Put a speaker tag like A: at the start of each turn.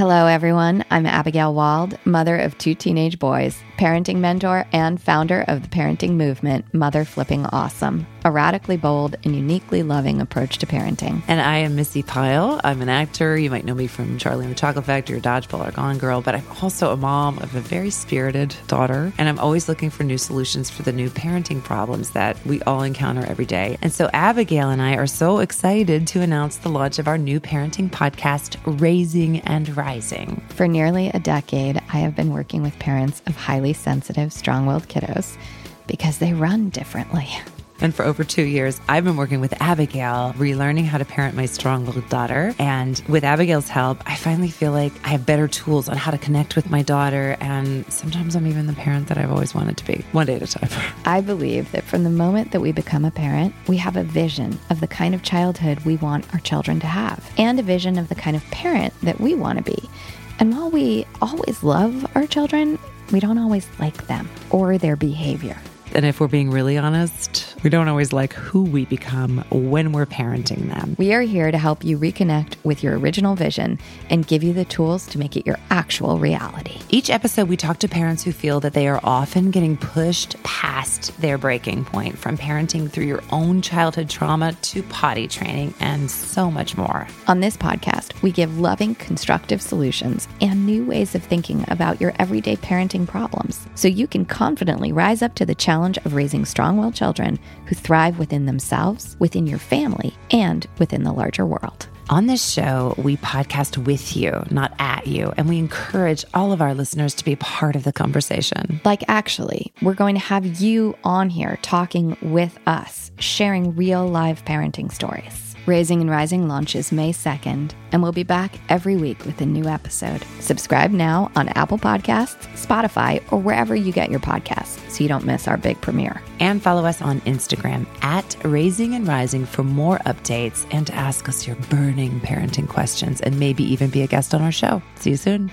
A: Hello, everyone. I'm Abigail Wald, mother of two teenage boys, parenting mentor, and founder of the parenting movement, Mother Flipping Awesome, a radically bold and uniquely loving approach to parenting.
B: And I am Missi Pyle. I'm an actor. You might know me from Charlie and the Chocolate Factory or Dodgeball or Gone Girl, but I'm also a mom of a very spirited daughter. And I'm always looking for new solutions for the new parenting problems that we all encounter every day. And so Abigail and I are so excited to announce the launch of our new parenting podcast, Raising and Rising.
A: For nearly a decade, I have been working with parents of highly sensitive, strong willed kiddos because they run differently.
B: And for over two years, I've been working with Abigail, relearning how to parent my strong willed daughter. And with Abigail's help, I finally feel like I have better tools on how to connect with my daughter. And sometimes I'm even the parent that I've always wanted to be, one day at a time.
A: I believe that from the moment that we become a parent, we have a vision of the kind of childhood we want our children to have, and a vision of the kind of parent that we want to be. And while we always love our children, we don't always like them or their behavior.
B: And if we're being really honest, we don't always like who we become when we're parenting them.
A: We are here to help you reconnect with your original vision and give you the tools to make it your actual reality.
B: Each episode, we talk to parents who feel that they are often getting pushed past their breaking point from parenting through your own childhood trauma to potty training and so much more.
A: On this podcast, we give loving, constructive solutions and new ways of thinking about your everyday parenting problems so you can confidently rise up to the challenge of raising strong willed children who thrive within themselves, within your family, and within the larger world.
B: On this show, we podcast with you, not at you, and we encourage all of our listeners to be part of the conversation.
A: Like, actually, we're going to have you on here talking with us, sharing real live parenting stories. Raising and Rising launches May 2nd, and we'll be back every week with a new episode. Subscribe now on Apple Podcasts, Spotify, or wherever you get your podcasts so you don't miss our big premiere.
B: And follow us on Instagram at Raising and Rising for more updates and to ask us your burning parenting questions and maybe even be a guest on our show. See you soon.